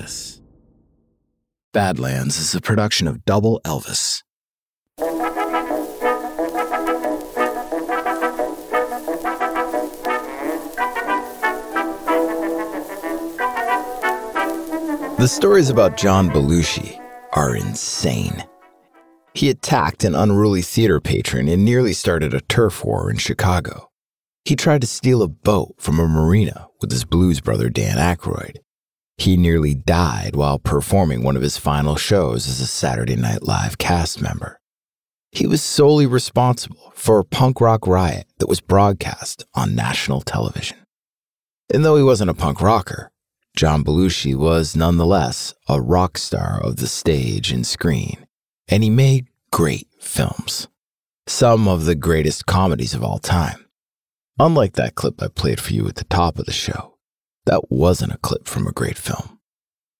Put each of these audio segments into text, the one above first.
Elvis. Badlands is a production of Double Elvis. The stories about John Belushi are insane. He attacked an unruly theater patron and nearly started a turf war in Chicago. He tried to steal a boat from a marina with his blues brother Dan Aykroyd. He nearly died while performing one of his final shows as a Saturday Night Live cast member. He was solely responsible for a punk rock riot that was broadcast on national television. And though he wasn't a punk rocker, John Belushi was nonetheless a rock star of the stage and screen, and he made great films. Some of the greatest comedies of all time. Unlike that clip I played for you at the top of the show, that wasn't a clip from a great film.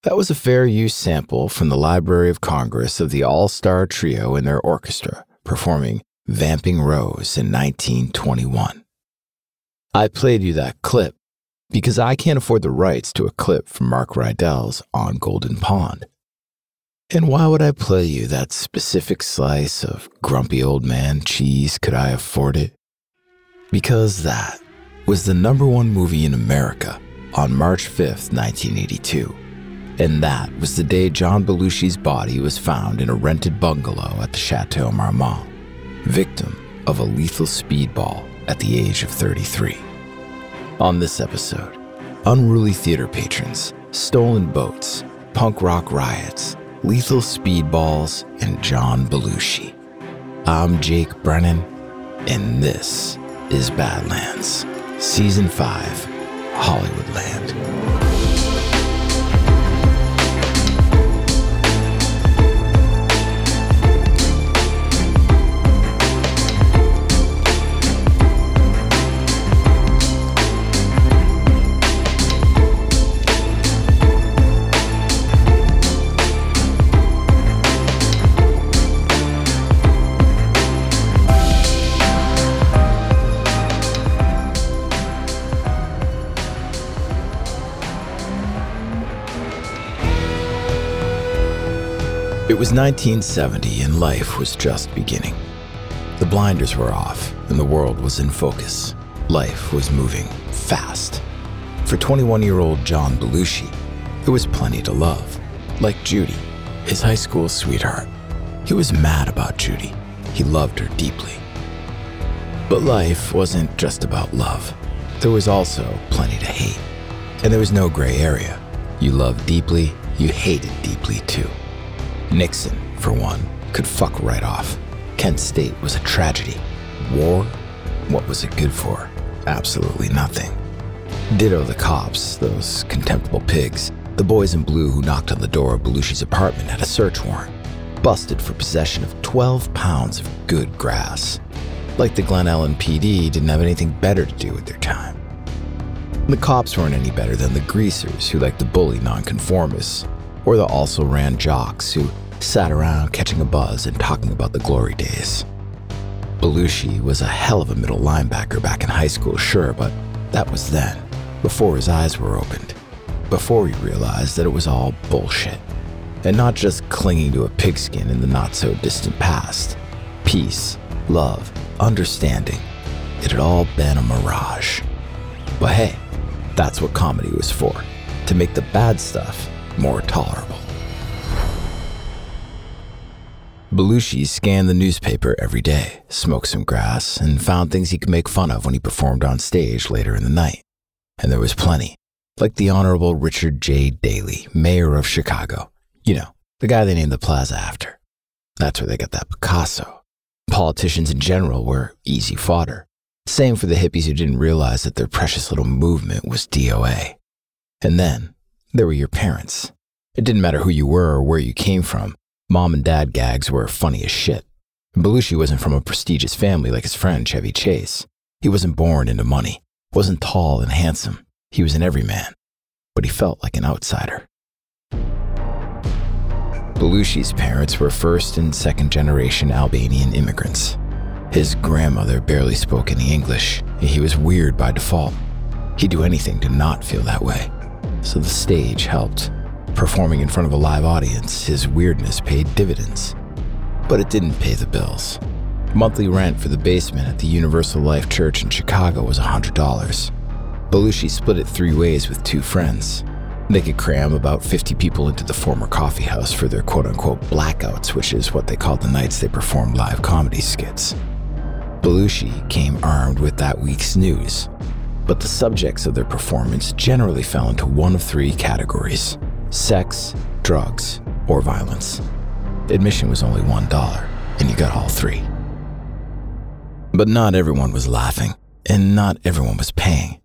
That was a fair use sample from the Library of Congress of the All Star Trio and their orchestra performing Vamping Rose in 1921. I played you that clip because I can't afford the rights to a clip from Mark Rydell's On Golden Pond. And why would I play you that specific slice of grumpy old man cheese could I afford it? Because that was the number one movie in America on March 5th, 1982. And that was the day John Belushi's body was found in a rented bungalow at the Chateau Marmont, victim of a lethal speedball at the age of 33. On this episode, unruly theater patrons, stolen boats, punk rock riots, lethal speedballs, and John Belushi. I'm Jake Brennan, and this is Badlands, Season 5, Hollywoodland. Was 1970 and life was just beginning. The blinders were off and the world was in focus. Life was moving fast. For 21 year old John Belushi, there was plenty to love. Like Judy, his high school sweetheart. He was mad about Judy. He loved her deeply. But life wasn't just about love. There was also plenty to hate. And there was no gray area. You loved deeply, you hated deeply too. Nixon, for one, could fuck right off. Kent State was a tragedy. War? What was it good for? Absolutely nothing. Ditto the cops, those contemptible pigs. The boys in blue who knocked on the door of Belushi's apartment had a search warrant. Busted for possession of 12 pounds of good grass. Like the Glen Ellyn PD didn't have anything better to do with their time. The cops weren't any better than the greasers who liked to bully nonconformists, or the also ran jocks who sat around catching a buzz and talking about the glory days. Belushi was a hell of a middle linebacker back in high school, sure, but that was then, before his eyes were opened, before he realized that it was all bullshit, and not just clinging to a pigskin in the not so distant past. Peace, love, understanding, it had all been a mirage. But hey, that's what comedy was for to make the bad stuff more tolerable. Belushi scanned the newspaper every day, smoked some grass, and found things he could make fun of when he performed on stage later in the night. And there was plenty, like the Honorable Richard J. Daley, mayor of Chicago. You know, the guy they named the plaza after. That's where they got that Picasso. Politicians in general were easy fodder. Same for the hippies who didn't realize that their precious little movement was DOA. And then there were your parents. It didn't matter who you were or where you came from, Mom and dad gags were funny as shit. Belushi wasn't from a prestigious family like his friend Chevy Chase. He wasn't born into money, wasn't tall and handsome. He was an everyman, but he felt like an outsider. Belushi's parents were first and second generation Albanian immigrants. His grandmother barely spoke any English, and he was weird by default. He'd do anything to not feel that way, so the stage helped. Performing in front of a live audience, his weirdness paid dividends. But it didn't pay the bills. Monthly rent for the basement at the Universal Life Church in Chicago was $100. Belushi split it three ways with two friends. They could cram about 50 people into the former coffee house for their quote unquote blackouts, which is what they called the nights they performed live comedy skits. Belushi came armed with that week's news, but the subjects of their performance generally fell into one of three categories sex, drugs, or violence. Admission was only $1, and you got all three. But not everyone was laughing, and not everyone was paying.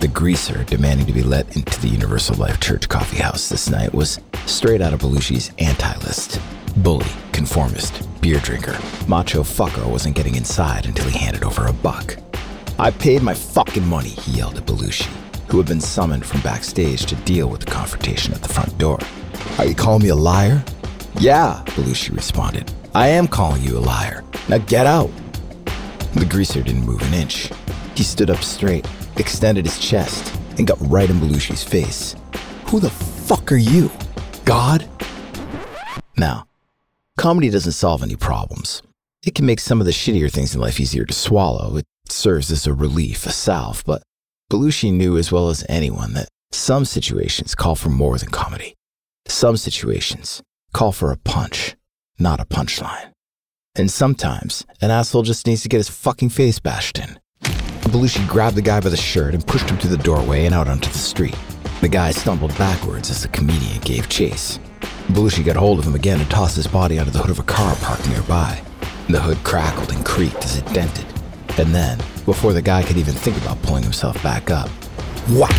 The greaser demanding to be let into the Universal Life Church coffee house this night was straight out of Belushi's anti list. Bully, conformist, beer drinker, macho fucko wasn't getting inside until he handed over a buck. I paid my fucking money, he yelled at Belushi, who had been summoned from backstage to deal with the confrontation at the front door. Are you calling me a liar? Yeah, Belushi responded. I am calling you a liar. Now get out. The greaser didn't move an inch. He stood up straight, extended his chest, and got right in Belushi's face. Who the fuck are you? God? Now, comedy doesn't solve any problems. It can make some of the shittier things in life easier to swallow. It serves as a relief, a salve, but Belushi knew as well as anyone that some situations call for more than comedy. Some situations call for a punch, not a punchline. And sometimes an asshole just needs to get his fucking face bashed in. Belushi grabbed the guy by the shirt and pushed him through the doorway and out onto the street. The guy stumbled backwards as the comedian gave chase. Belushi got hold of him again and tossed his body onto the hood of a car parked nearby. The hood crackled and creaked as it dented. And then, before the guy could even think about pulling himself back up, whack!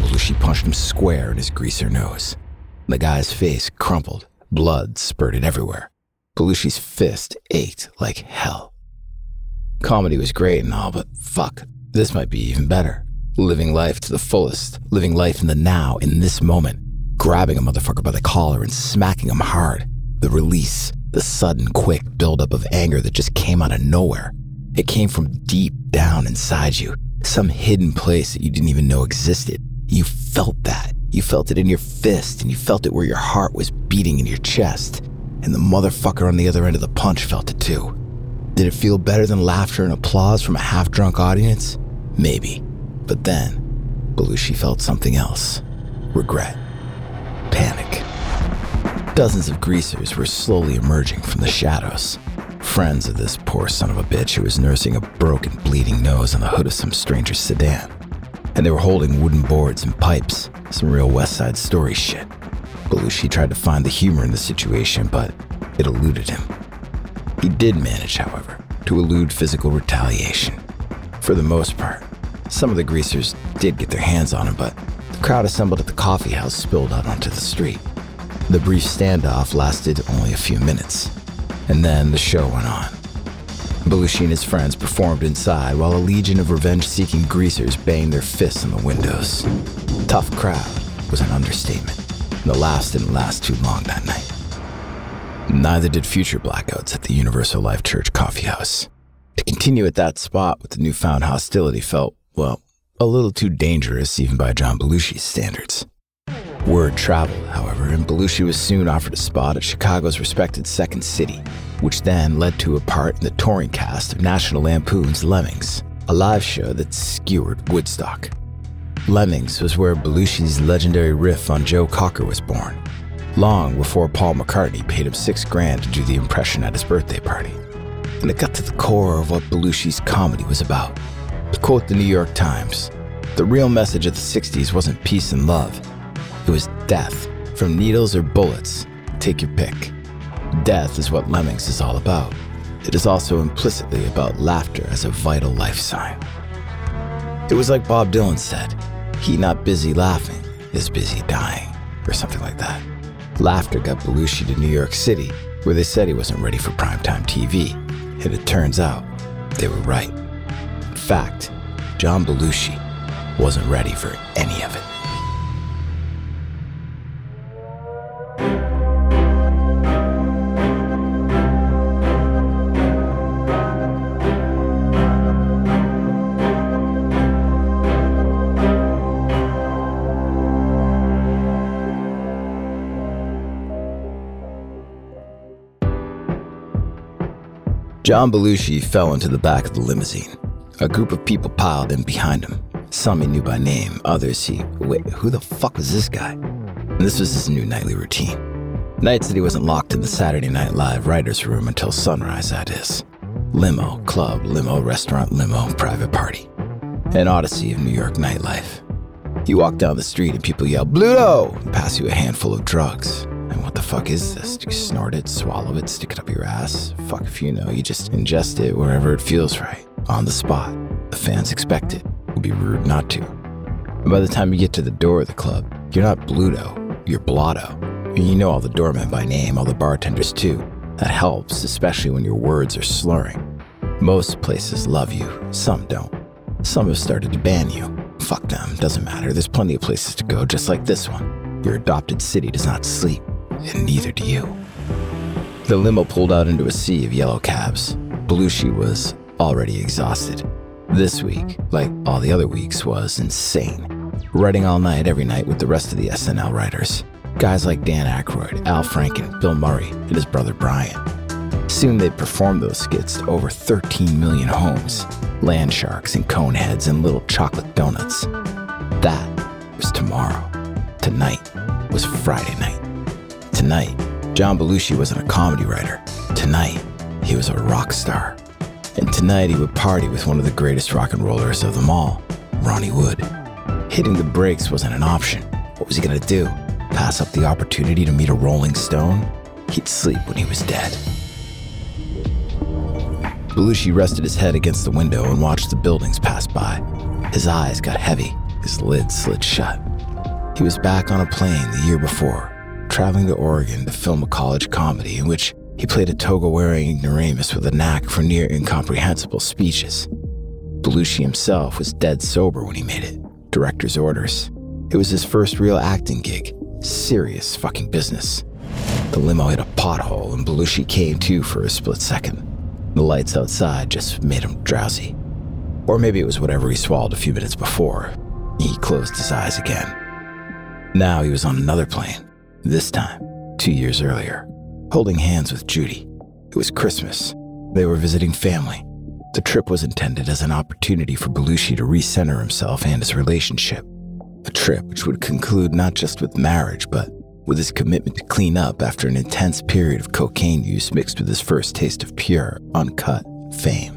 Belushi punched him square in his greaser nose. The guy's face crumpled, blood spurted everywhere. Belushi's fist ached like hell. Comedy was great and all, but fuck, this might be even better. Living life to the fullest, living life in the now, in this moment, grabbing a motherfucker by the collar and smacking him hard. The release, the sudden, quick buildup of anger that just came out of nowhere. It came from deep down inside you, some hidden place that you didn't even know existed. You felt that. You felt it in your fist, and you felt it where your heart was beating in your chest. And the motherfucker on the other end of the punch felt it too. Did it feel better than laughter and applause from a half drunk audience? Maybe. But then, Belushi felt something else regret, panic. Dozens of greasers were slowly emerging from the shadows. Friends of this poor son of a bitch who was nursing a broken, bleeding nose on the hood of some stranger's sedan. And they were holding wooden boards and pipes, some real West Side Story shit. Belushi tried to find the humor in the situation, but it eluded him. He did manage, however, to elude physical retaliation. For the most part, some of the greasers did get their hands on him, but the crowd assembled at the coffee house spilled out onto the street. The brief standoff lasted only a few minutes, and then the show went on. Belushi and his friends performed inside while a legion of revenge seeking greasers banged their fists on the windows. Tough crowd was an understatement, and the laughs didn't last too long that night. Neither did future blackouts at the Universal Life Church coffee house. To continue at that spot with the newfound hostility felt, well, a little too dangerous even by John Belushi's standards. Word traveled, however, and Belushi was soon offered a spot at Chicago's respected Second City, which then led to a part in the touring cast of National Lampoon's Lemmings, a live show that skewered Woodstock. Lemmings was where Belushi's legendary riff on Joe Cocker was born, long before Paul McCartney paid him six grand to do the impression at his birthday party. And it got to the core of what Belushi's comedy was about. To quote the New York Times, the real message of the 60s wasn't peace and love it was death, from needles or bullets. Take your pick. Death is what Lemmings is all about. It is also implicitly about laughter as a vital life sign. It was like Bob Dylan said he not busy laughing is busy dying, or something like that. Laughter got Belushi to New York City, where they said he wasn't ready for primetime TV, and it turns out they were right. In fact, John Belushi wasn't ready for any of it. John Belushi fell into the back of the limousine. A group of people piled in behind him. Some he knew by name, others he. Wait, who the fuck was this guy? And this was his new nightly routine. Nights that he wasn't locked in the Saturday Night Live writer's room until sunrise, that is. Limo, club, limo, restaurant, limo, private party. An odyssey of New York nightlife. You walk down the street and people yell, Bluto! and pass you a handful of drugs. And what the fuck is this? Do you snort it, swallow it, stick it up your ass? Fuck if you know, you just ingest it wherever it feels right, on the spot. The fans expect it. It would be rude not to. And by the time you get to the door of the club, you're not Bluto, you're Blotto. And you know all the doormen by name, all the bartenders too. That helps, especially when your words are slurring. Most places love you, some don't. Some have started to ban you. Fuck them, doesn't matter. There's plenty of places to go, just like this one. Your adopted city does not sleep, and neither do you. The limo pulled out into a sea of yellow cabs. Belushi was already exhausted. This week, like all the other weeks, was insane. Writing all night every night with the rest of the SNL writers. Guys like Dan Aykroyd, Al Franken, Bill Murray, and his brother Brian. Soon they'd perform those skits to over 13 million homes, land sharks and cone heads and little chocolate donuts. That was tomorrow. Tonight was Friday night. Tonight, John Belushi wasn't a comedy writer. Tonight, he was a rock star. And tonight he would party with one of the greatest rock and rollers of them all, Ronnie Wood. Hitting the brakes wasn't an option. What was he gonna do? pass up the opportunity to meet a rolling stone, he'd sleep when he was dead. Belushi rested his head against the window and watched the buildings pass by. His eyes got heavy, his lids slid shut. He was back on a plane the year before, traveling to Oregon to film a college comedy in which he played a toga wearing ignoramus with a knack for near incomprehensible speeches. Belushi himself was dead sober when he made it, director's orders. It was his first real acting gig, serious fucking business. The limo hit a pothole and Belushi came to for a split second. The lights outside just made him drowsy. Or maybe it was whatever he swallowed a few minutes before. He closed his eyes again. Now he was on another plane, this time, two years earlier, holding hands with Judy. It was Christmas. They were visiting family. The trip was intended as an opportunity for Belushi to recenter himself and his relationship. A trip which would conclude not just with marriage, but with his commitment to clean up after an intense period of cocaine use mixed with his first taste of pure, uncut fame.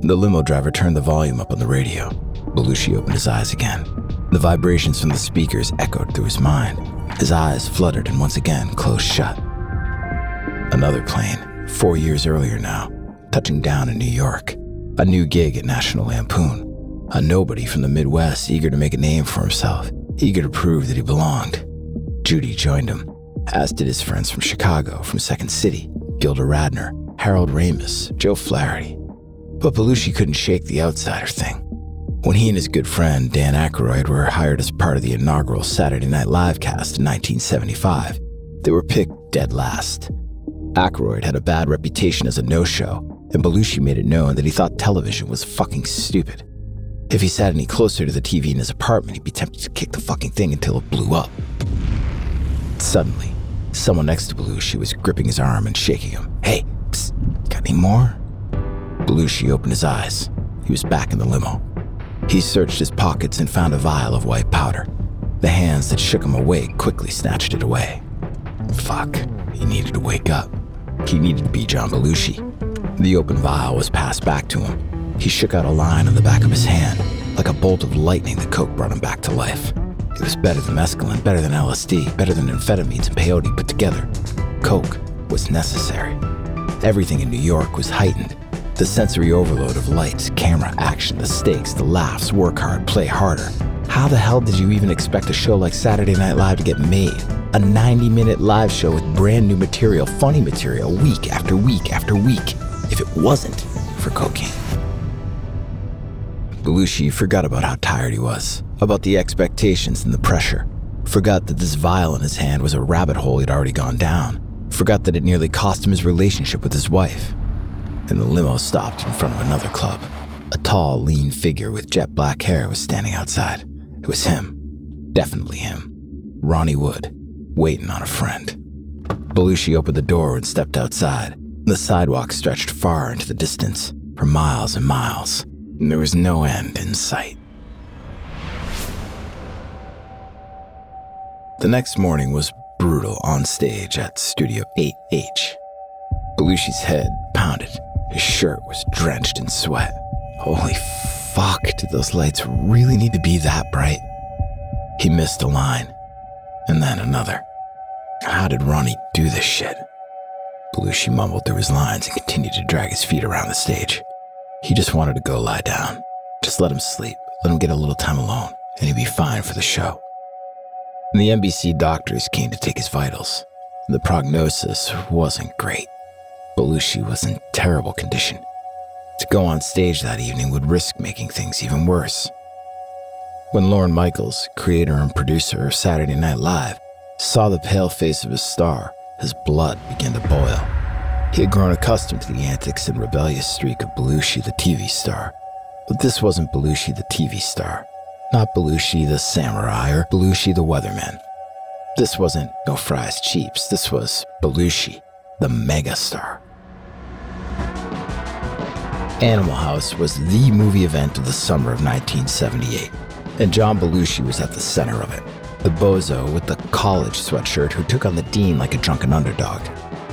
The limo driver turned the volume up on the radio. Belushi opened his eyes again. The vibrations from the speakers echoed through his mind. His eyes fluttered and once again closed shut. Another plane, four years earlier now, touching down in New York. A new gig at National Lampoon. A nobody from the Midwest eager to make a name for himself, eager to prove that he belonged. Judy joined him, as did his friends from Chicago, from Second City, Gilda Radner, Harold Ramis, Joe Flaherty. But Belushi couldn't shake the outsider thing. When he and his good friend Dan Aykroyd were hired as part of the inaugural Saturday Night Live cast in 1975, they were picked dead last. Aykroyd had a bad reputation as a no-show, and Belushi made it known that he thought television was fucking stupid. If he sat any closer to the TV in his apartment, he'd be tempted to kick the fucking thing until it blew up. Suddenly, someone next to Belushi was gripping his arm and shaking him. Hey, psst, got any more? Belushi opened his eyes. He was back in the limo. He searched his pockets and found a vial of white powder. The hands that shook him awake quickly snatched it away. Fuck, he needed to wake up. He needed to be John Belushi. The open vial was passed back to him. He shook out a line on the back of his hand. Like a bolt of lightning, the coke brought him back to life. It was better than mescaline, better than LSD, better than amphetamines and peyote put together. Coke was necessary. Everything in New York was heightened. The sensory overload of lights, camera, action, the stakes, the laughs, work hard, play harder. How the hell did you even expect a show like Saturday Night Live to get made? A 90 minute live show with brand new material, funny material, week after week after week, if it wasn't for cocaine. Belushi forgot about how tired he was, about the expectations and the pressure. Forgot that this vial in his hand was a rabbit hole he'd already gone down. Forgot that it nearly cost him his relationship with his wife. And the limo stopped in front of another club. A tall, lean figure with jet black hair was standing outside. It was him. Definitely him. Ronnie Wood, waiting on a friend. Belushi opened the door and stepped outside. The sidewalk stretched far into the distance, for miles and miles, and there was no end in sight. The next morning was brutal on stage at Studio 8H. Belushi's head pounded. His shirt was drenched in sweat. Holy fuck, did those lights really need to be that bright? He missed a line, and then another. How did Ronnie do this shit? Belushi mumbled through his lines and continued to drag his feet around the stage. He just wanted to go lie down. Just let him sleep, let him get a little time alone, and he'd be fine for the show. And the NBC doctors came to take his vitals. The prognosis wasn't great. Belushi was in terrible condition. To go on stage that evening would risk making things even worse. When Lorne Michaels, creator and producer of Saturday Night Live, saw the pale face of his star, his blood began to boil. He had grown accustomed to the antics and rebellious streak of Belushi, the TV star. But this wasn't Belushi, the TV star. Not Belushi, the samurai, or Belushi, the weatherman. This wasn't No Fries Cheaps. This was Belushi, the megastar. Animal House was the movie event of the summer of 1978, and John Belushi was at the center of it the bozo with the college sweatshirt who took on the dean like a drunken underdog.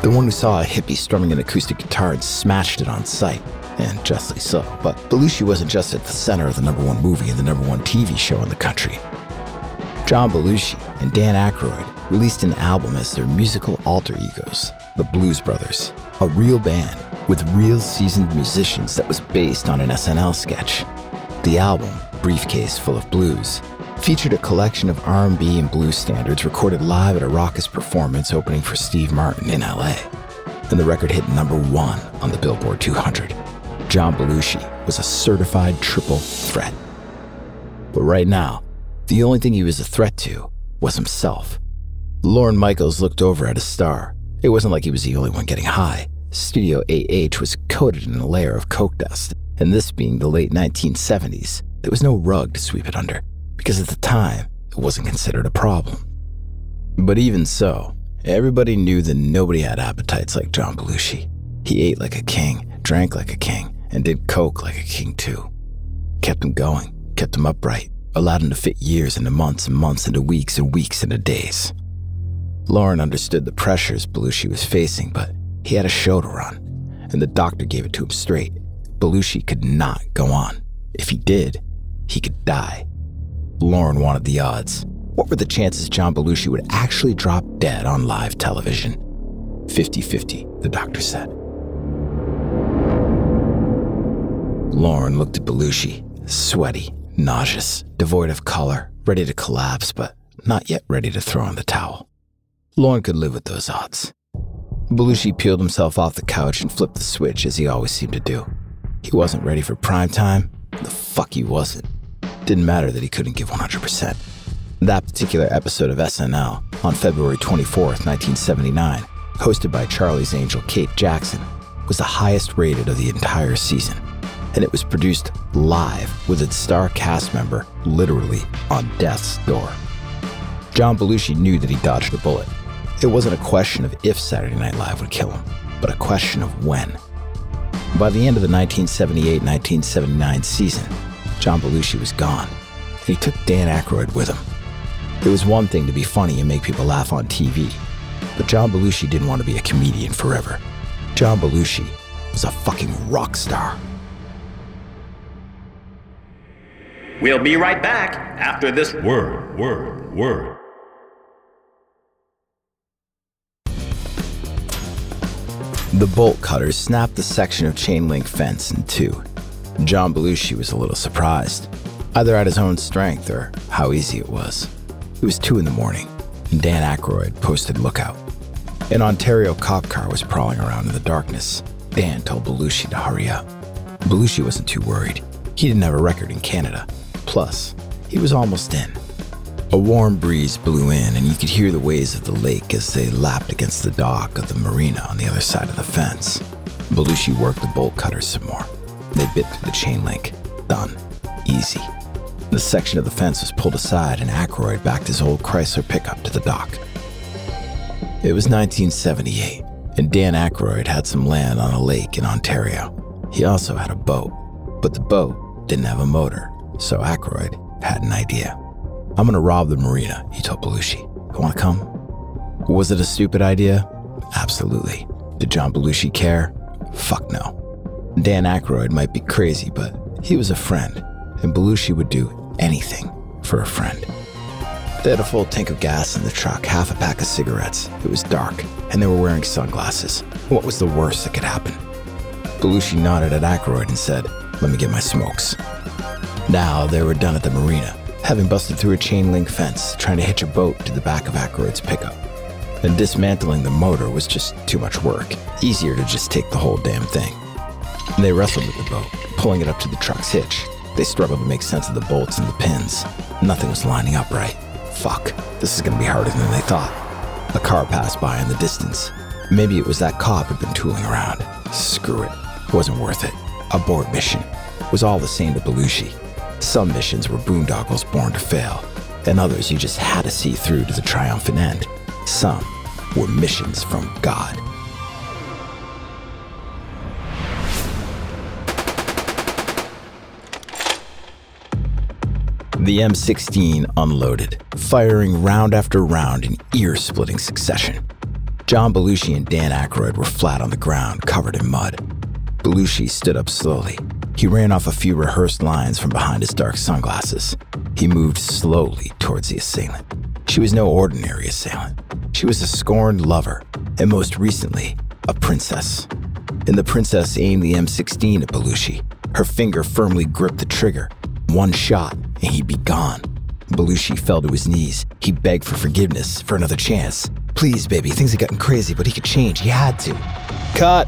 The one who saw a hippie strumming an acoustic guitar and smashed it on sight, and justly so. But Belushi wasn't just at the center of the number one movie and the number one TV show in the country. John Belushi and Dan Aykroyd released an album as their musical alter egos, the Blues Brothers, a real band with real seasoned musicians that was based on an SNL sketch. The album, Briefcase Full of Blues, featured a collection of R&B and blues standards recorded live at a raucous performance opening for Steve Martin in LA. And the record hit number 1 on the Billboard 200. John Belushi was a certified triple threat. But right now, the only thing he was a threat to was himself. Lorne Michaels looked over at his star. It wasn't like he was the only one getting high. Studio 8H was coated in a layer of coke dust, and this being the late 1970s, there was no rug to sweep it under because at the time, it wasn't considered a problem. But even so, everybody knew that nobody had appetites like John Belushi. He ate like a king, drank like a king, and did coke like a king too. Kept him going, kept him upright, allowed him to fit years into months and months into weeks and weeks into days. Lorne understood the pressures Belushi was facing, but he had a show to run, and the doctor gave it to him straight. Belushi could not go on. If he did, he could die. Lorne wanted the odds. What were the chances John Belushi would actually drop dead on live television? 50 50, the doctor said. Lorne looked at Belushi, sweaty, nauseous, devoid of color, ready to collapse, but not yet ready to throw in the towel. Lorne could live with those odds. Belushi peeled himself off the couch and flipped the switch as he always seemed to do. He wasn't ready for prime time. The fuck he wasn't. Didn't matter that he couldn't give 100%. That particular episode of SNL, on February 24th, 1979, hosted by Charlie's Angel Kate Jackson, was the highest rated of the entire season. And it was produced live with its star cast member literally on death's door. John Belushi knew that he dodged a bullet. It wasn't a question of if Saturday Night Live would kill him, but a question of when. By the end of the 1978 1979 season, John Belushi was gone, and he took Dan Aykroyd with him. It was one thing to be funny and make people laugh on TV, but John Belushi didn't want to be a comedian forever. John Belushi was a fucking rock star. We'll be right back after this word, word, word. The bolt cutters snapped the section of chain link fence in two John Belushi was a little surprised, either at his own strength or how easy it was. It was two in the morning, and Dan Aykroyd posted lookout. An Ontario cop car was prowling around in the darkness. Dan told Belushi to hurry up. Belushi wasn't too worried. He didn't have a record in Canada. Plus, he was almost in. A warm breeze blew in, and you could hear the waves of the lake as they lapped against the dock of the marina on the other side of the fence. Belushi worked the bolt cutters some more. They bit through the chain link. Done. Easy. The section of the fence was pulled aside, and Aykroyd backed his old Chrysler pickup to the dock. It was 1978, and Dan Aykroyd had some land on a lake in Ontario. He also had a boat, but the boat didn't have a motor, so Aykroyd had an idea. I'm gonna rob the marina, he told Belushi. You wanna come? Was it a stupid idea? Absolutely. Did John Belushi care? Fuck no. Dan Aykroyd might be crazy, but he was a friend, and Belushi would do anything for a friend. They had a full tank of gas in the truck, half a pack of cigarettes. It was dark, and they were wearing sunglasses. What was the worst that could happen? Belushi nodded at Aykroyd and said, Let me get my smokes. Now they were done at the marina, having busted through a chain link fence, trying to hitch a boat to the back of Aykroyd's pickup. And dismantling the motor was just too much work. Easier to just take the whole damn thing. They wrestled with the boat, pulling it up to the truck's hitch. They struggled to make sense of the bolts and the pins. Nothing was lining up right. Fuck, this is gonna be harder than they thought. A car passed by in the distance. Maybe it was that cop who'd been tooling around. Screw it. Wasn't worth it. Abort mission. Was all the same to Belushi. Some missions were boondoggles born to fail, and others you just had to see through to the triumphant end. Some were missions from God. The M16 unloaded, firing round after round in ear splitting succession. John Belushi and Dan Aykroyd were flat on the ground, covered in mud. Belushi stood up slowly. He ran off a few rehearsed lines from behind his dark sunglasses. He moved slowly towards the assailant. She was no ordinary assailant. She was a scorned lover, and most recently, a princess. And the princess aimed the M16 at Belushi. Her finger firmly gripped the trigger. One shot, and he'd be gone. Belushi fell to his knees. He begged for forgiveness, for another chance. Please, baby, things had gotten crazy, but he could change. He had to. Cut!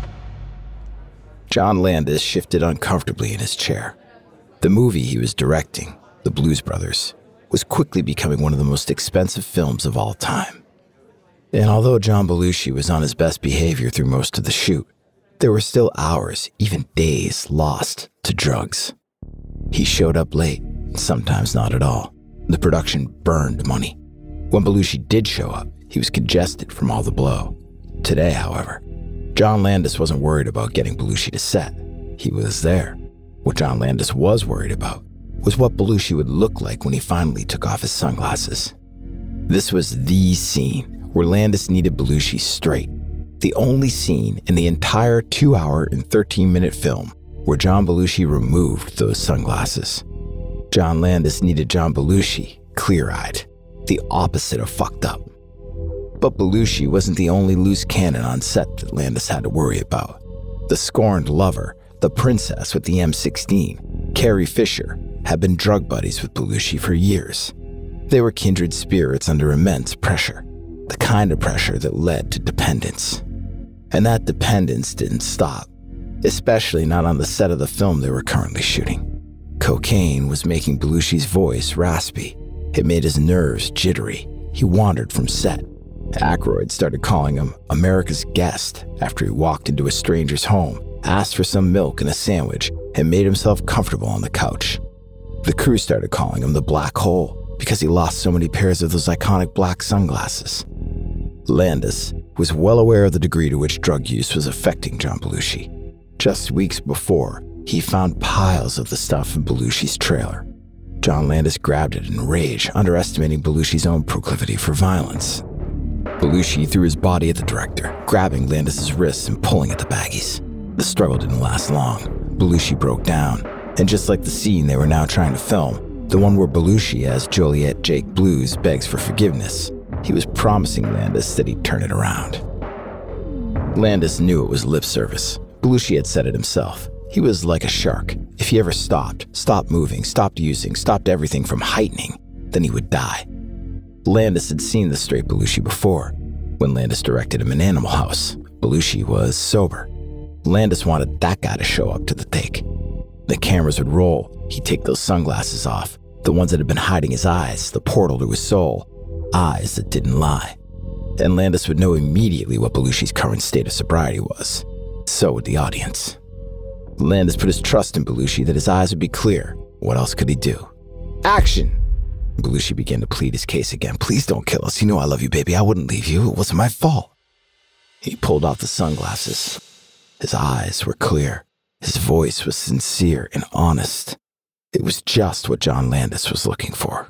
John Landis shifted uncomfortably in his chair. The movie he was directing, The Blues Brothers, was quickly becoming one of the most expensive films of all time. And although John Belushi was on his best behavior through most of the shoot, there were still hours, even days, lost to drugs. He showed up late, sometimes not at all. The production burned money. When Belushi did show up, he was congested from all the blow. Today, however, John Landis wasn't worried about getting Belushi to set. He was there. What John Landis was worried about was what Belushi would look like when he finally took off his sunglasses. This was the scene where Landis needed Belushi straight. The only scene in the entire 2 hour and 13 minute film where John Belushi removed those sunglasses. John Landis needed John Belushi clear eyed, the opposite of fucked up. But Belushi wasn't the only loose cannon on set that Landis had to worry about. The scorned lover, the princess with the M16, Carrie Fisher, had been drug buddies with Belushi for years. They were kindred spirits under immense pressure, the kind of pressure that led to dependence. And that dependence didn't stop, especially not on the set of the film they were currently shooting. Cocaine was making Belushi's voice raspy. It made his nerves jittery. He wandered from set, Aykroyd started calling him America's guest after he walked into a stranger's home, asked for some milk and a sandwich, and made himself comfortable on the couch. The crew started calling him the Black Hole because he lost so many pairs of those iconic black sunglasses. Landis was well aware of the degree to which drug use was affecting John Belushi. Just weeks before, he found piles of the stuff in Belushi's trailer. John Landis grabbed it in rage, underestimating Belushi's own proclivity for violence. Belushi threw his body at the director, grabbing Landis's wrists and pulling at the baggies. The struggle didn't last long. Belushi broke down, and just like the scene they were now trying to film, the one where Belushi as Joliet Jake Blues begs for forgiveness, he was promising Landis that he'd turn it around. Landis knew it was lip service. Belushi had said it himself. He was like a shark. If he ever stopped, stopped moving, stopped using, stopped everything from heightening, then he would die. Landis had seen the straight Belushi before. When Landis directed him in Animal House, Belushi was sober. Landis wanted that guy to show up to the take. The cameras would roll, he'd take those sunglasses off, the ones that had been hiding his eyes, the portal to his soul, eyes that didn't lie. And Landis would know immediately what Belushi's current state of sobriety was. So would the audience. Landis put his trust in Belushi that his eyes would be clear. What else could he do? Action! Belushi began to plead his case again. Please don't kill us. You know I love you, baby. I wouldn't leave you. It wasn't my fault. He pulled off the sunglasses. His eyes were clear. His voice was sincere and honest. It was just what John Landis was looking for.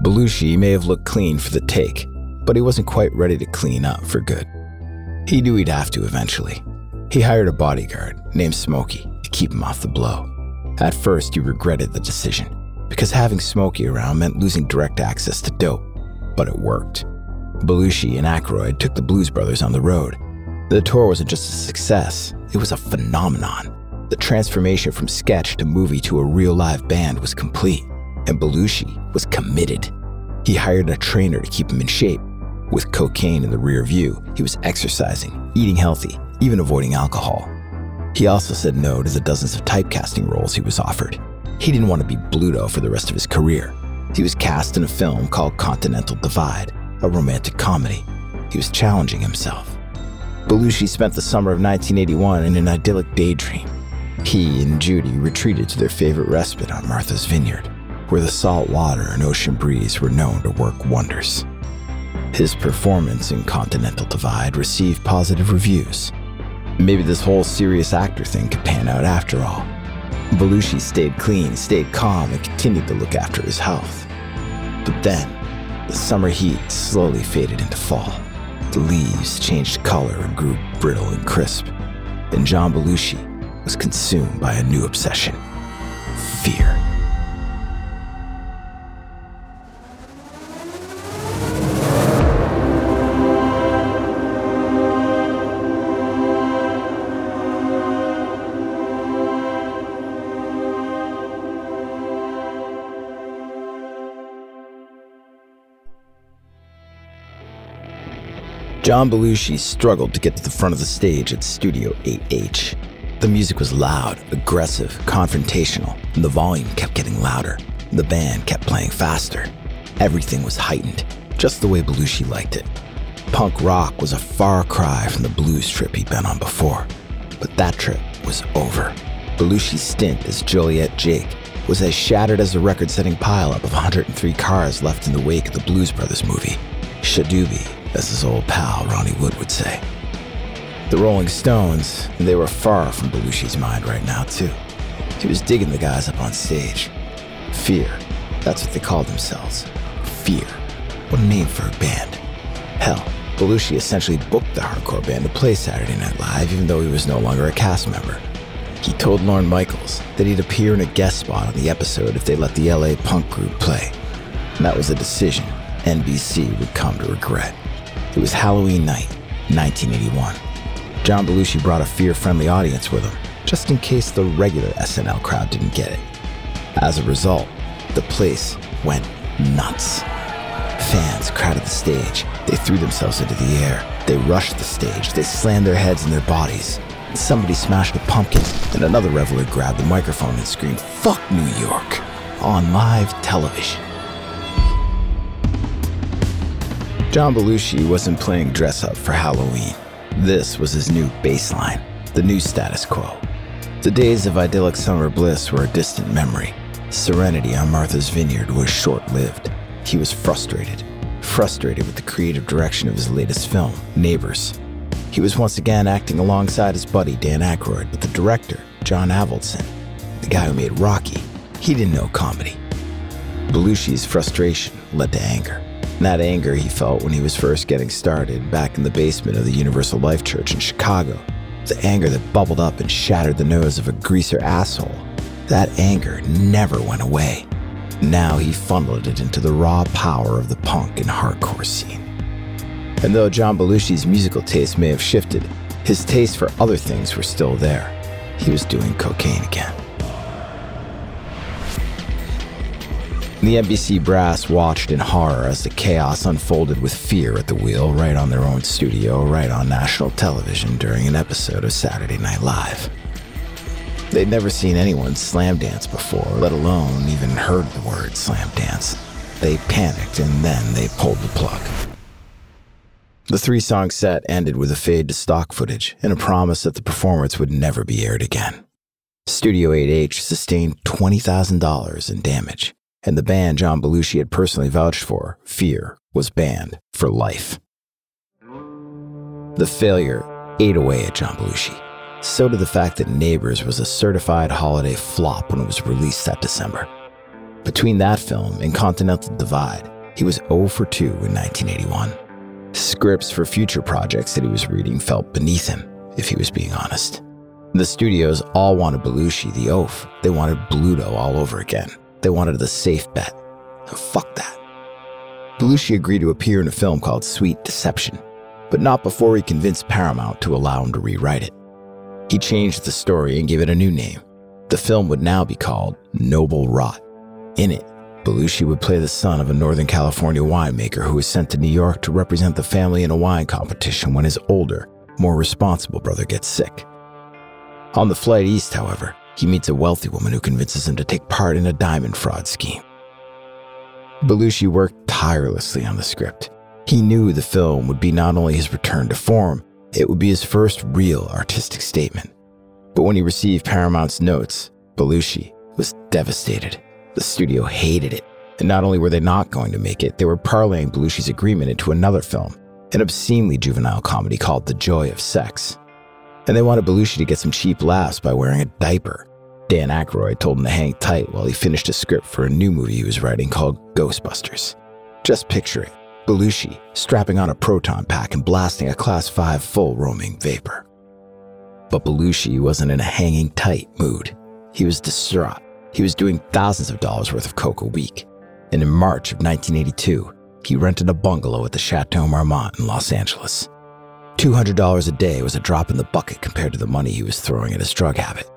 Belushi may have looked clean for the take, but he wasn't quite ready to clean up for good. He knew he'd have to eventually. He hired a bodyguard named Smokey to keep him off the blow. At first, he regretted the decision, because having Smokey around meant losing direct access to dope, but it worked. Belushi and Aykroyd took the Blues Brothers on the road. The tour wasn't just a success, it was a phenomenon. The transformation from sketch to movie to a real live band was complete, and Belushi was committed. He hired a trainer to keep him in shape. With cocaine in the rear view, he was exercising, eating healthy, even avoiding alcohol. He also said no to the dozens of typecasting roles he was offered. He didn't want to be Bluto for the rest of his career. He was cast in a film called Continental Divide, a romantic comedy. He was challenging himself. Belushi spent the summer of 1981 in an idyllic daydream. He and Judy retreated to their favorite respite on Martha's Vineyard, where the salt water and ocean breeze were known to work wonders. His performance in Continental Divide received positive reviews. Maybe this whole serious actor thing could pan out after all. Belushi stayed clean, stayed calm, and continued to look after his health. But then, the summer heat slowly faded into fall. The leaves changed color and grew brittle and crisp. And John Belushi was consumed by a new obsession fear. John Belushi struggled to get to the front of the stage at Studio 8H. The music was loud, aggressive, confrontational, and the volume kept getting louder. The band kept playing faster. Everything was heightened, just the way Belushi liked it. Punk rock was a far cry from the blues trip he'd been on before. But that trip was over. Belushi's stint as Joliet Jake was as shattered as the record setting pileup of 103 cars left in the wake of the Blues Brothers movie. Shadooby as his old pal Ronnie Wood would say. The Rolling Stones, they were far from Belushi's mind right now, too. He was digging the guys up on stage. Fear, that's what they called themselves. Fear. What a name for a band. Hell, Belushi essentially booked the hardcore band to play Saturday Night Live, even though he was no longer a cast member. He told Lorne Michaels that he'd appear in a guest spot on the episode if they let the LA punk group play. And that was a decision NBC would come to regret. It was Halloween night, 1981. John Belushi brought a fear friendly audience with him, just in case the regular SNL crowd didn't get it. As a result, the place went nuts. Fans crowded the stage. They threw themselves into the air. They rushed the stage. They slammed their heads and their bodies. Somebody smashed a pumpkin, and another reveler grabbed the microphone and screamed, Fuck New York, on live television. John Belushi wasn't playing dress up for Halloween. This was his new baseline, the new status quo. The days of idyllic summer bliss were a distant memory. Serenity on Martha's Vineyard was short lived. He was frustrated, frustrated with the creative direction of his latest film, Neighbors. He was once again acting alongside his buddy Dan Aykroyd, but the director, John Avildsen, the guy who made Rocky, he didn't know comedy. Belushi's frustration led to anger. That anger he felt when he was first getting started back in the basement of the Universal Life Church in Chicago. The anger that bubbled up and shattered the nose of a greaser asshole. That anger never went away. Now he funneled it into the raw power of the punk and hardcore scene. And though John Belushi's musical taste may have shifted, his taste for other things were still there. He was doing cocaine again. The NBC brass watched in horror as the chaos unfolded with fear at the wheel right on their own studio, right on national television during an episode of Saturday Night Live. They'd never seen anyone slam dance before, let alone even heard the word slam dance. They panicked and then they pulled the plug. The three song set ended with a fade to stock footage and a promise that the performance would never be aired again. Studio 8H sustained $20,000 in damage and the band John Belushi had personally vouched for, Fear, was banned for life. The failure ate away at John Belushi. So did the fact that Neighbors was a certified holiday flop when it was released that December. Between that film and Continental Divide, he was 0 for 2 in 1981. Scripts for future projects that he was reading felt beneath him, if he was being honest. The studios all wanted Belushi the oaf. They wanted Bluto all over again. They wanted the safe bet. fuck that. Belushi agreed to appear in a film called Sweet Deception, but not before he convinced Paramount to allow him to rewrite it. He changed the story and gave it a new name. The film would now be called Noble Rot. In it, Belushi would play the son of a Northern California winemaker who was sent to New York to represent the family in a wine competition when his older, more responsible brother gets sick. On the flight east, however, he meets a wealthy woman who convinces him to take part in a diamond fraud scheme. Belushi worked tirelessly on the script. He knew the film would be not only his return to form, it would be his first real artistic statement. But when he received Paramount's notes, Belushi was devastated. The studio hated it. And not only were they not going to make it, they were parlaying Belushi's agreement into another film, an obscenely juvenile comedy called The Joy of Sex. And they wanted Belushi to get some cheap laughs by wearing a diaper. Dan Aykroyd told him to hang tight while he finished a script for a new movie he was writing called Ghostbusters. Just picture it Belushi strapping on a proton pack and blasting a Class 5 full roaming vapor. But Belushi wasn't in a hanging tight mood. He was distraught he was doing thousands of dollars worth of coke a week. And in March of 1982, he rented a bungalow at the Chateau Marmont in Los Angeles. $200 a day was a drop in the bucket compared to the money he was throwing at his drug habit.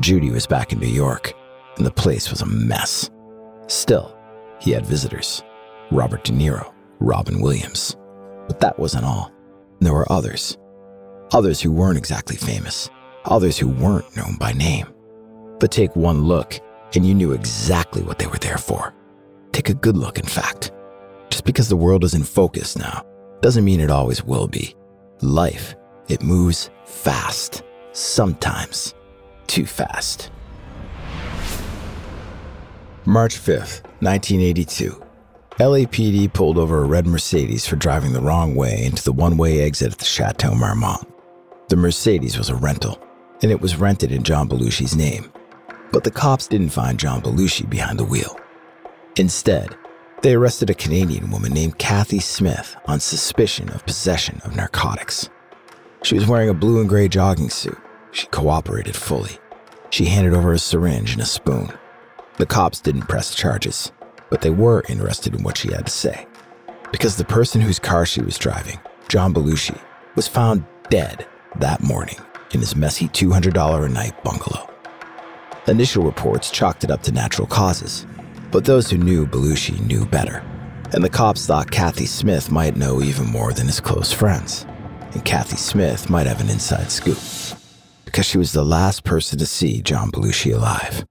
Judy was back in New York, and the place was a mess. Still, he had visitors Robert De Niro, Robin Williams. But that wasn't all. There were others. Others who weren't exactly famous, others who weren't known by name. But take one look, and you knew exactly what they were there for. Take a good look, in fact. Just because the world is in focus now doesn't mean it always will be. Life, it moves fast, sometimes too fast. March 5th, 1982. LAPD pulled over a red Mercedes for driving the wrong way into the one way exit at the Chateau Marmont. The Mercedes was a rental, and it was rented in John Belushi's name. But the cops didn't find John Belushi behind the wheel. Instead, they arrested a Canadian woman named Kathy Smith on suspicion of possession of narcotics. She was wearing a blue and gray jogging suit. She cooperated fully. She handed over a syringe and a spoon. The cops didn't press charges, but they were interested in what she had to say. Because the person whose car she was driving, John Belushi, was found dead that morning in his messy $200 a night bungalow. Initial reports chalked it up to natural causes, but those who knew Belushi knew better. And the cops thought Kathy Smith might know even more than his close friends. And Kathy Smith might have an inside scoop, because she was the last person to see John Belushi alive.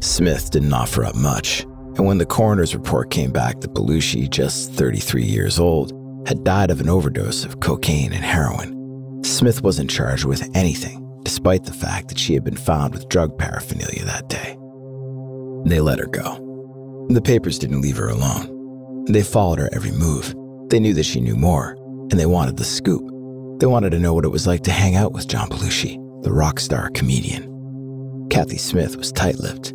Smith didn't offer up much, and when the coroner's report came back that Belushi, just 33 years old, had died of an overdose of cocaine and heroin, Smith wasn't charged with anything despite the fact that she had been found with drug paraphernalia that day. They let her go. The papers didn't leave her alone. They followed her every move. They knew that she knew more, and they wanted the scoop. They wanted to know what it was like to hang out with John Belushi, the rock star comedian. Kathy Smith was tight lipped,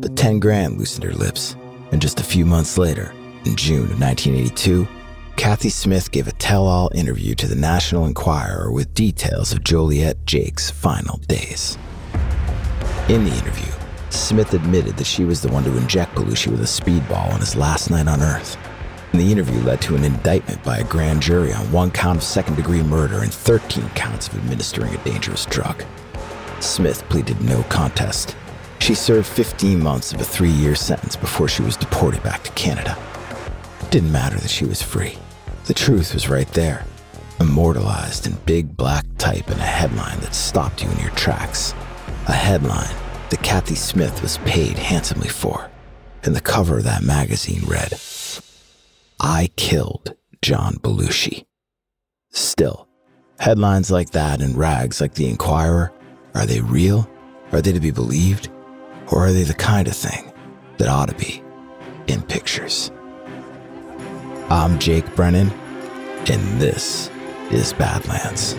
but 10 grand loosened her lips, and just a few months later, in June of 1982, Kathy Smith gave a tell all interview to the National Enquirer with details of Joliet Jake's final days. In the interview, Smith admitted that she was the one to inject Belushi with a speedball on his last night on Earth. And the interview led to an indictment by a grand jury on one count of second degree murder and 13 counts of administering a dangerous drug. Smith pleaded no contest. She served 15 months of a three year sentence before she was deported back to Canada. It didn't matter that she was free. The truth was right there, immortalized in big black type in a headline that stopped you in your tracks. A headline that Kathy Smith was paid handsomely for. And the cover of that magazine read, I killed John Belushi. Still, headlines like that and rags like The Enquirer, are they real? Are they to be believed? Or are they the kind of thing that ought to be in pictures? I'm Jake Brennan, and this is Badlands.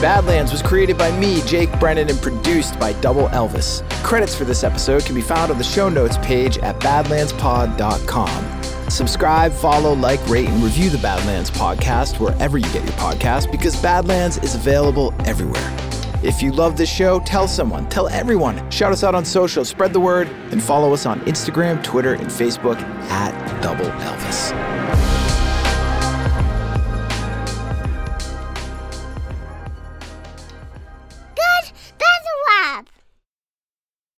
Badlands was created by me, Jake Brennan, and produced by Double Elvis. Credits for this episode can be found on the show notes page at badlandspod.com. Subscribe, follow, like, rate, and review the Badlands podcast wherever you get your podcast because Badlands is available everywhere. If you love this show, tell someone, tell everyone. Shout us out on social, spread the word, and follow us on Instagram, Twitter, and Facebook at Double Elvis.